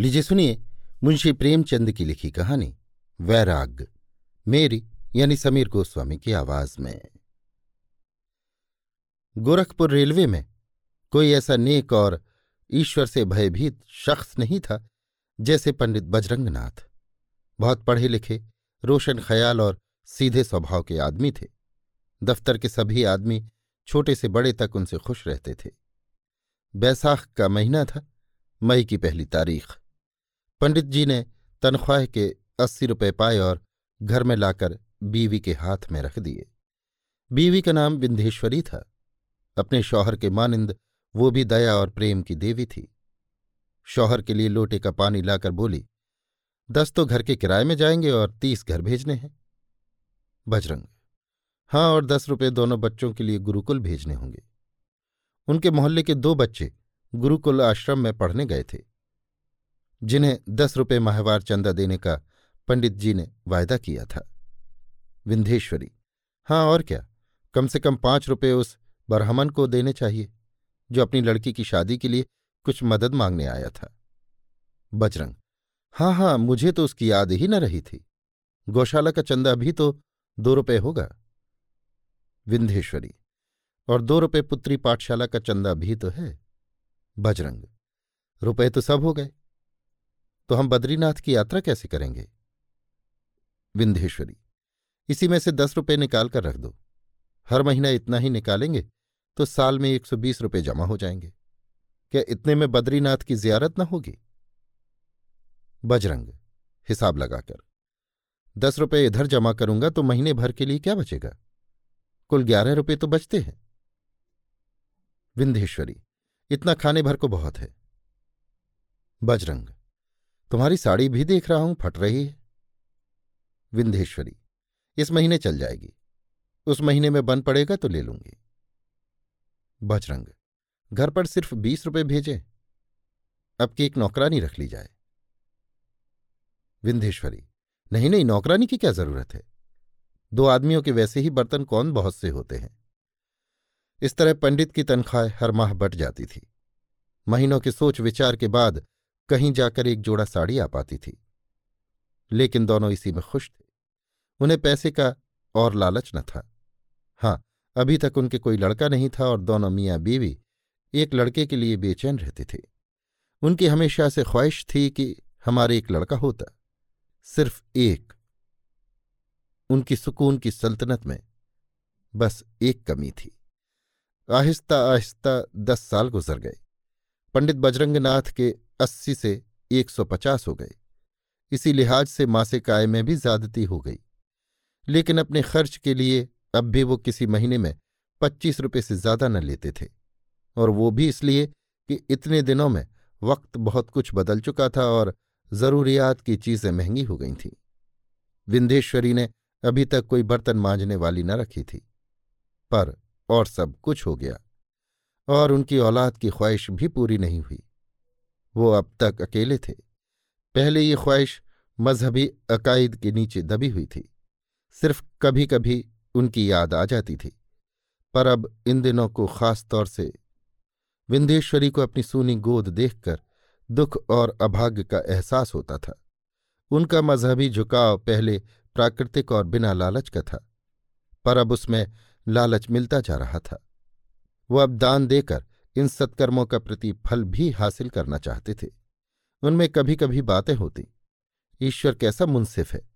लीजिए, सुनिए, मुंशी प्रेमचंद की लिखी कहानी, वैराग, मेरी, यानी समीर गोस्वामी की आवाज़ में। गोरखपुर रेलवे में कोई ऐसा नेक और ईश्वर से भयभीत शख्स नहीं था, जैसे पंडित बजरंगनाथ। बहुत पढ़े लिखे रोशन ख्याल और सीधे स्वभाव के आदमी थे। दफ्तर के सभी आदमी छोटे से बड़े तक उनसे खुश रहते थे। बैसाख का महीना था, मई की पहली तारीख। पंडित जी ने तनख्वाह के अस्सी रुपये पाए और घर में लाकर बीवी के हाथ में रख दिए। बीवी का नाम विंध्येश्वरी था। अपने शौहर के मानिंद वो भी दया और प्रेम की देवी थी। शौहर के लिए लोटे का पानी लाकर बोली, दस तो घर के किराए में जाएँगे और तीस घर भेजने हैं। बजरंग हाँ और दस रुपये दोनों बच्चों के लिए गुरुकुल भेजने होंगे। उनके मोहल्ले के दो बच्चे गुरुकुल आश्रम में पढ़ने गए थे। जिन्हें दस रुपये माहवार चंदा देने का पंडित जी ने वायदा किया था। विंध्येश्वरी हाँ और क्या? कम से कम पाँच रुपये उस बरहमन को देने चाहिए, जो अपनी लड़की की शादी के लिए कुछ मदद मांगने आया था। बजरंग हाँ हाँ मुझे तो उसकी याद ही न रही थी। गौशाला का चंदा भी तो दो रुपये होगा। विंध्येश्वरी, और दो रुपये पुत्री पाठशाला का चंदा भी तो है? बजरंग रुपए तो सब हो गए। तो हम बद्रीनाथ की यात्रा कैसे करेंगे? विंध्येश्वरी, इसी में से दस रुपये निकाल कर रख दो। हर महीना इतना ही निकालेंगे तो साल में एक सौ बीस रुपये जमा हो जाएँगे। क्या इतने में बद्रीनाथ की जियारत न होगी? बजरंग, हिसाब लगाकर, दस रुपये इधर जमा करूँगा तो महीने भर के लिए क्या बचेगा? कुल ग्यारह रुपये तो बचते हैं। विंध्येश्वरी, इतना खाने भर को बहुत है। बजरंग तुम्हारी साड़ी भी देख रहा हूँ, फट रही है। विंध्येश्वरी, इस महीने चल जाएगी। उस महीने में बन पड़ेगा तो ले लूँगी। बजरंग, घर पर सिर्फ़ बीस रुपए भेजे। अब की एक नौकरानी रख ली जाए। विंध्येश्वरी, नहीं नहीं, नौकरानी की क्या ज़रूरत है? दो आदमियों के वैसे ही बर्तन कौन बहुत से होते हैं? इस तरह पंडित की तनख्वाह हर माह बट जाती थी। महीनों के सोच विचार के बाद कहीं जाकर एक जोड़ा साड़ी आ पाती थी। लेकिन दोनों इसी में खुश थे। उन्हें पैसे का और लालच न था। हाँ अभी तक उनके कोई लड़का नहीं था और दोनों मियाँ बीवी एक लड़के के लिए बेचैन रहते थे। उनकी हमेशा से ख्वाहिश थी कि हमारे एक लड़का होता, सिर्फ़ एक। उनकी सुकून की सल्तनत में बस एक कमी थी। आहिस्ता आहिस्ता दस साल गुजर गए। पंडित बजरंगनाथ के अस्सी से एक सौ पचास हो गए। इसी लिहाज से मासिक आय में भी ज्यादती हो गई। लेकिन अपने खर्च के लिए अब भी वो किसी महीने में पच्चीस रुपये से ज़्यादा न लेते थे। और वो भी इसलिए कि इतने दिनों में वक्त बहुत कुछ बदल चुका था और जरूरियात की चीज़ें महँगी हो गई थीं। विंधेश्वरी ने अभी तक कोई बर्तन मांजने वाली न रखी थी। पर और सब कुछ हो गया। और उनकी औलाद की ख्वाहिश भी पूरी नहीं हुई। वो अब तक अकेले थे। पहले ये ख्वाहिश मजहबी अकायद के नीचे दबी हुई थी। सिर्फ़ कभी कभी उनकी याद आ जाती थी। पर अब इन दिनों को खास तौर से विंध्येश्वरी को अपनी सूनी गोद देखकर दुख और अभाग्य का एहसास होता था। उनका मजहबी झुकाव पहले प्राकृतिक और बिना लालच का था, पर अब उसमें लालच मिलता जा रहा था। वो अब दान देकर इन सत्कर्मों का प्रतिफल भी हासिल करना चाहते थे। उनमें कभी कभी बातें होती। ईश्वर कैसा मुनसिफ है?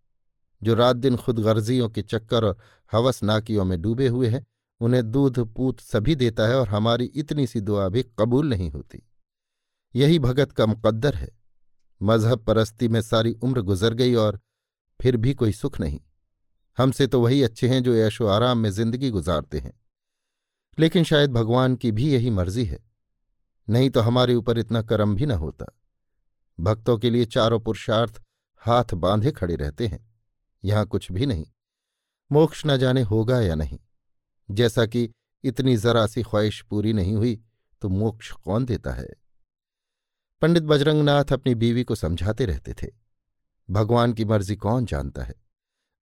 जो रात दिन खुद गर्जियों के चक्कर और हवस नाकियों में डूबे हुए हैं, उन्हें दूध, पूत सभी देता है और हमारी इतनी सी दुआ भी कबूल नहीं होती। यही भगत का मुकद्दर है। मज़हब परस्ती में सारी उम्र गुजर गई और फिर भी कोई सुख नहीं। हमसे तो वही अच्छे हैं जो ऐशो आराम में ज़िंदगी गुजारते हैं। लेकिन शायद भगवान की भी यही मर्ज़ी है। नहीं तो हमारे ऊपर इतना कर्म भी न होता। भक्तों के लिए चारों पुरुषार्थ हाथ बांधे खड़े रहते हैं। यहाँ कुछ भी नहीं। मोक्ष न जाने होगा या नहीं। जैसा कि इतनी जरा सी ख्वाहिश पूरी नहीं हुई तो मोक्ष कौन देता है? पंडित बजरंगनाथ अपनी बीवी को समझाते रहते थे। भगवान की मर्ज़ी कौन जानता है?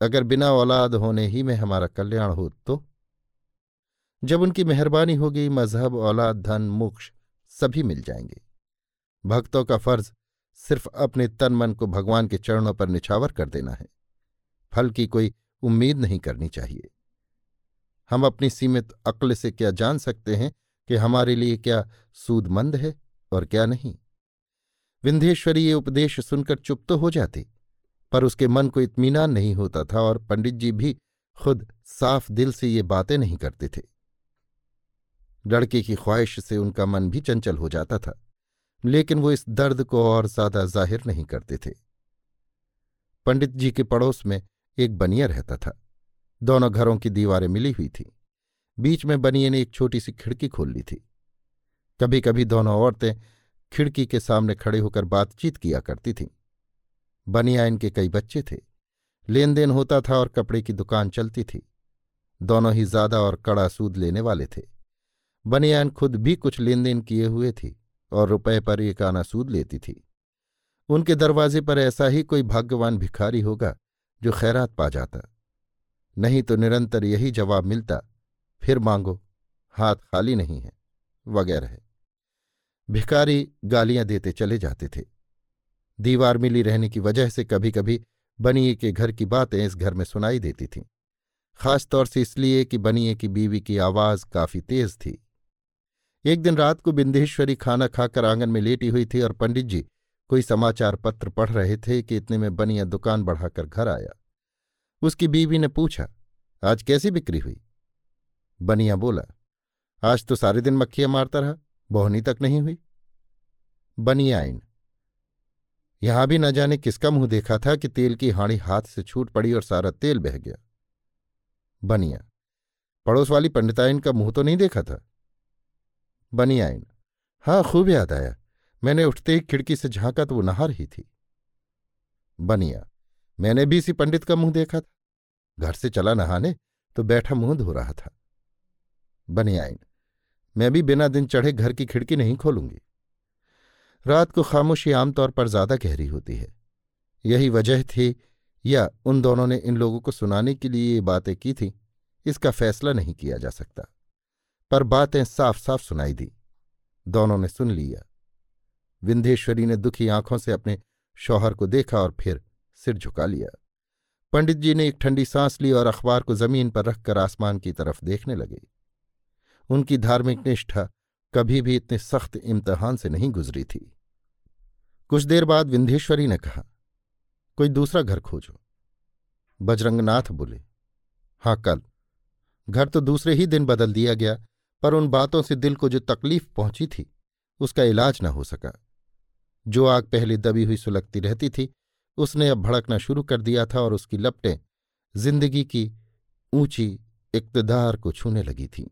अगर बिना औलाद होने ही में हमारा कल्याण हो तो? जब उनकी मेहरबानी होगी, मज़हब, औलाद, धन, मोक्ष सभी मिल जाएँगे। भक्तों का फ़र्ज़ सिर्फ़ अपने तन मन को भगवान के चरणों पर निछावर कर देना है। फल की कोई उम्मीद नहीं करनी चाहिए। हम अपनी सीमित अक्ल से क्या जान सकते हैं कि हमारे लिए क्या सूदमंद है और क्या नहीं? विंध्येश्वरी ये उपदेश सुनकर चुप तो हो जाती, पर उसके मन को इत्मीनान नहीं होता था और पंडित जी भी खुद साफ़ दिल से ये बातें नहीं करते थे। लड़के की ख्वाहिश से उनका मन भी चंचल हो जाता था, लेकिन वो इस दर्द को और ज़्यादा ज़ाहिर नहीं करते थे। पंडित जी के पड़ोस में एक बनिया रहता था। दोनों घरों की दीवारें मिली हुई थीं। बीच में बनिए ने एक छोटी सी खिड़की खोल ली थी। कभी कभी दोनों औरतें खिड़की के सामने खड़े होकर बातचीत किया करती थीं। बनिया इनके कई बच्चे थे। लेन देन होता था और कपड़े की दुकान चलती थी। दोनों ही ज़्यादा और कड़ा सूद लेने वाले थे। बनियान खुद भी कुछ लेन देन किए हुए थी और रुपए पर एक आना सूद लेती थी। उनके दरवाजे पर ऐसा ही कोई भाग्यवान भिखारी होगा जो खैरात पा जाता। नहीं तो निरंतर यही जवाब मिलता, फिर मांगो, हाथ खाली नहीं है, वगैरह। भिखारी गालियाँ देते चले जाते थे। दीवार मिली रहने की वजह से कभी कभी बनिए के घर की बातें इस घर में सुनाई देती थीं। खासतौर से इसलिए कि बनिए की बीवी की आवाज़ काफ़ी तेज थी। एक दिन रात को बिंदेश्वरी खाना खाकर आँगन में लेटी हुई थी और पंडित जी कोई समाचार पत्र पढ़ रहे थे कि इतने में बनिया दुकान बढ़ाकर घर आया। उसकी बीवी ने पूछा, आज कैसी बिक्री हुई? बनिया बोला, आज तो सारे दिन मक्खियाँ मारता रहा, बोहनी तक नहीं हुई। बनिया यहाँ भी न जाने किसका मुँह देखा था कि तेल की हाड़ी हाथ से छूट पड़ी और सारा तेल बह गया। बनिया, पड़ोस वाली पंडिताइन का मुँह तो नहीं देखा था? बनियाइन हाँ खूब याद आया। मैंने उठते ही खिड़की से झांका तो वो नहा रही थी। बनिया, मैंने भी इसी पंडित का मुँह देखा था। घर से चला नहाने तो बैठा मुँह धो रहा था। बनियाइन मैं भी बिना दिन चढ़े घर की खिड़की नहीं खोलूँगी। रात को खामोशी आमतौर पर ज़्यादा गहरी होती है। यही वजह थी, या उन दोनों ने इन लोगों को सुनाने के लिए ये बातें की थी, इसका फैसला नहीं किया जा सकता। पर बातें साफ़ साफ़ सुनाई दी। दोनों ने सुन लिया। विंध्येश्वरी ने दुखी आँखों से अपने शौहर को देखा और फिर सिर झुका लिया। पंडित जी ने एक ठंडी सांस ली और अखबार को ज़मीन पर रखकर आसमान की तरफ़ देखने लगे। उनकी धार्मिक निष्ठा कभी भी इतने सख्त इम्तहान से नहीं गुजरी थी। कुछ देर बाद विंध्येश्वरी ने कहा, कोई दूसरा घर खोजो। बजरंगनाथ बोले हाँ कल। घर तो दूसरे ही दिन बदल दिया गया। पर उन बातों से दिल को जो तकलीफ़ पहुँची थी, उसका इलाज न हो सका। जो आग पहले दबी हुई सुलगती रहती थी, उसने अब भड़कना शुरू कर दिया था और उसकी लपटें ज़िंदगी की ऊँची इकतदार को छूने लगी थीं।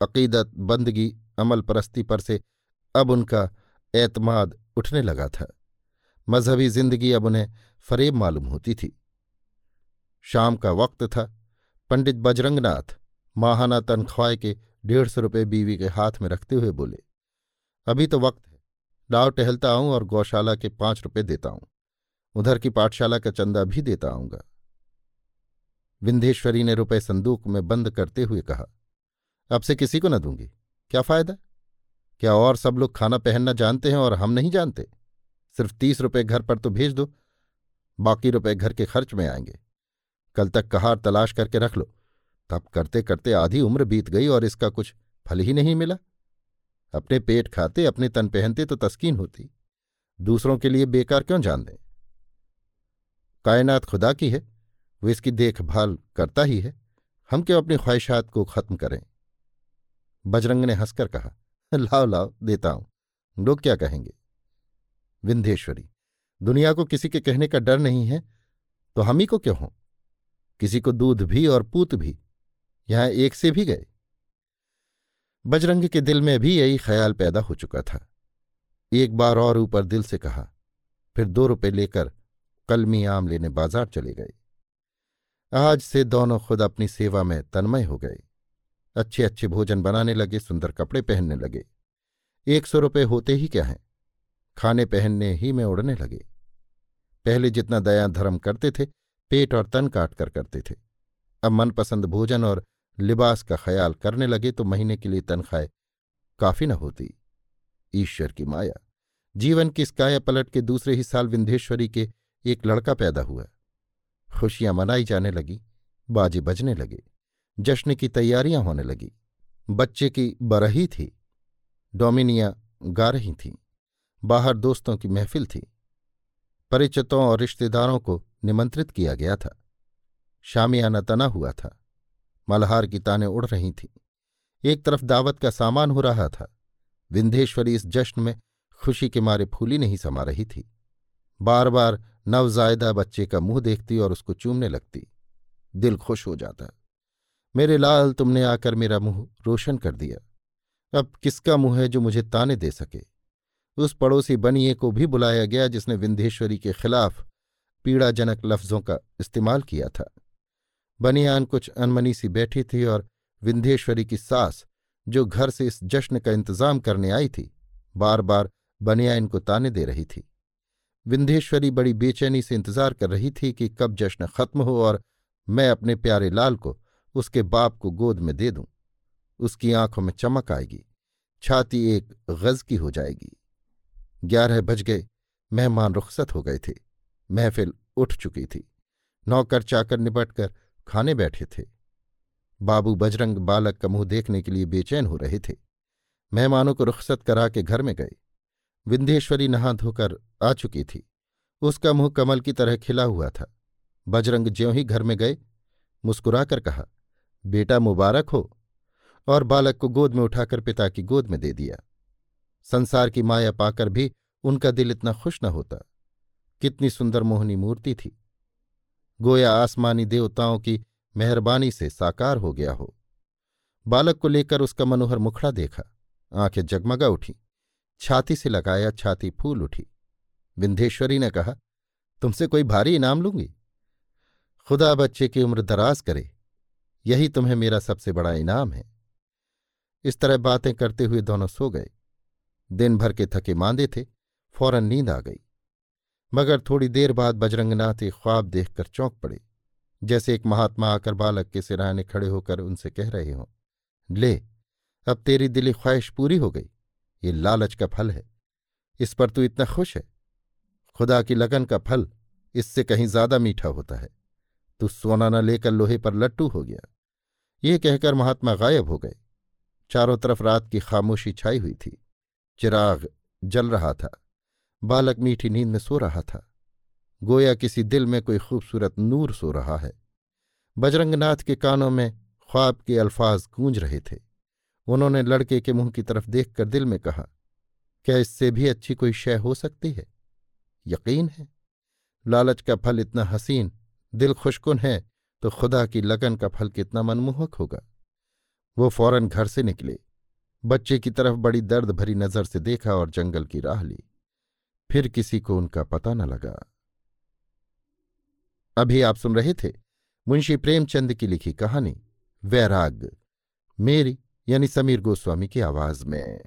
अकीदत बंदगी अमल परस्ती पर से अब उनका एतमाद उठने लगा था। मजहबी ज़िंदगी अब उन्हें फरेब मालूम होती थी। शाम का वक्त था, पंडित बजरंगनाथ माहाना तनख्वाह के डेढ़ सौ रुपये बीवी के हाथ में रखते हुए बोले, अभी तो वक्त है। डाव टहलता आऊँ और गौशाला के पाँच रुपये देता हूँ उधर की पाठशाला का चंदा भी देता आऊँगा। विंध्येश्वरी ने रुपए संदूक में बंद करते हुए कहा, अब से किसी को न दूँगी। क्या फ़ायदा? क्या और सब लोग खाना पहनना जानते हैं और हम नहीं जानते? सिर्फ़ तीस रुपए घर पर तो भेज दो। बाकी रुपए घर के खर्च में आएँगे। कल तक कहार तलाश करके रख लो। तब करते करते आधी उम्र बीत गई और इसका कुछ फल ही नहीं मिला। अपने पेट खाते, अपने तन पहनते तो तस्कीन होती। दूसरों के लिए बेकार क्यों जान दें? कायनात खुदा की है, वो इसकी देखभाल करता ही है। हम क्यों अपनी ख्वाहिशात को खत्म करें? बजरंग ने हंसकर कहा, लाओ लाओ, देता हूँ। लोग क्या कहेंगे? विंध्येश्वरी, दुनिया को किसी के कहने का डर नहीं है तो हम ही को क्यों हों? किसी को दूध भी और पूत भी यहाँ एक से भी गए। बजरंग के दिल में भी यही ख्याल पैदा हो चुका था। एक बार और ऊपर दिल से कहा, फिर दो रुपए लेकर कलमी आम लेने बाज़ार चले गए। आज से दोनों खुद अपनी सेवा में तन्मय हो गए। अच्छे अच्छे भोजन बनाने लगे, सुंदर कपड़े पहनने लगे। एक सौ रुपये होते ही क्या हैं? खाने पहनने ही में उड़ने लगे। पहले जितना दया धर्म करते थे, पेट और तन काट कर करते थे। अब मनपसंद भोजन और लिबास का ख्याल करने लगे तो महीने के लिए तनख्वाह काफ़ी न होती। ईश्वर की माया। जीवन की इस पलट के दूसरे ही साल विंध्येश्वरी के एक लड़का पैदा हुआ। खुशियाँ मनाई जाने लगी, बाजे बजने लगे, जश्न की तैयारियाँ होने लगी। बच्चे की बरही थी, डोमिनिया गा रही थीं, बाहर दोस्तों की महफिल थी। परिचितों और रिश्तेदारों को निमंत्रित किया गया था। शामियाना तना हुआ था। मल्हार की ताने उड़ रही थीं। एक तरफ़ दावत का सामान हो रहा था। विंध्येश्वरी इस जश्न में खुशी के मारे फूली नहीं समा रही थी। बार बार नवजायदा बच्चे का मुँह देखती और उसको चूमने लगती। दिल खुश हो जाता। मेरे लाल, तुमने आकर मेरा मुँह रोशन कर दिया। अब किसका मुँह है जो मुझे ताने दे सके? उस पड़ोसी बनिए को भी बुलाया गया जिसने विंध्येश्वरी के खिलाफ पीड़ाजनक लफ्जों का इस्तेमाल किया था। बनियान कुछ अनमनी सी बैठी थी और विंध्येश्वरी की सास, जो घर से इस जश्न का इंतज़ाम करने आई थी बार बार बनियान को ताने दे रही थी। विंध्येश्वरी बड़ी बेचैनी से इंतज़ार कर रही थी कि कब जश्न खत्म हो और मैं अपने प्यारे लाल को उसके बाप को गोद में दे दूँ। उसकी आँखों में चमक आएगी, छाती एक गज की हो जाएगी। ग्यारह बज गए, मेहमान रुखसत हो गए थे। महफिल उठ चुकी थी। नौकर चाकर निपट कर खाने बैठे थे। बाबू बजरंग बालक का मुँह देखने के लिए बेचैन हो रहे थे। मेहमानों को रुख्सत करा के घर में गए। विंध्येश्वरी नहा धोकर आ चुकी थी। उसका मुँह कमल की तरह खिला हुआ था। बजरंग ज्यों ही घर में गए, मुस्कुराकर कहा, बेटा मुबारक हो। और बालक को गोद में उठाकर पिता की गोद में दे दिया। संसार की माया पाकर भी उनका दिल इतना खुश न होता। कितनी सुंदर मोहनी मूर्ति थी। गोया आसमानी देवताओं की मेहरबानी से साकार हो गया हो। बालक को लेकर उसका मनोहर मुखड़ा देखा। आँखें जगमगा उठी। छाती से लगाया छाती फूल उठी। विंध्येश्वरी ने कहा, तुमसे कोई भारी इनाम लूँगी? खुदा बच्चे की उम्र दराज करे। यही तुम्हें मेरा सबसे बड़ा इनाम है। इस तरह बातें करते हुए दोनों सो गए। दिन भर के थके मांदे थे, फ़ौरन नींद आ गई। मगर थोड़ी देर बाद बजरंगनाथ एक ख्वाब देखकर चौंक पड़े। जैसे एक महात्मा आकर बालक के सिराने खड़े होकर उनसे कह रहे हों, ले, अब तेरी दिली ख्वाहिश पूरी हो गई। ये लालच का फल है। इस पर तू इतना खुश है। खुदा की लगन का फल इससे कहीं ज़्यादा मीठा होता है। तू सोना न लेकर लोहे पर लट्टू हो गया। ये कहकर महात्मा गायब हो गए। चारों तरफ़ रात की खामोशी छाई हुई थी। चिराग जल रहा था। बालक मीठी नींद में सो रहा था। गोया किसी दिल में कोई खूबसूरत नूर सो रहा है। बजरंगनाथ के कानों में ख्वाब के अल्फाज गूंज रहे थे। उन्होंने लड़के के मुँह की तरफ़ देखकर दिल में कहा, क्या इससे भी अच्छी कोई शय हो सकती है? यकीन है? लालच का फल इतना हसीन, दिल खुशकुन है तो खुदा की लगन का फल कितना मनमोहक होगा। वो फ़ौरन घर से निकले। बच्चे की तरफ़ बड़ी दर्द भरी नज़र से देखा और जंगल की राह ली। फिर किसी को उनका पता न लगा। अभी आप सुन रहे थे मुंशी प्रेमचंद की लिखी कहानी, वैराग, मेरी यानी समीर गोस्वामी की आवाज़ में।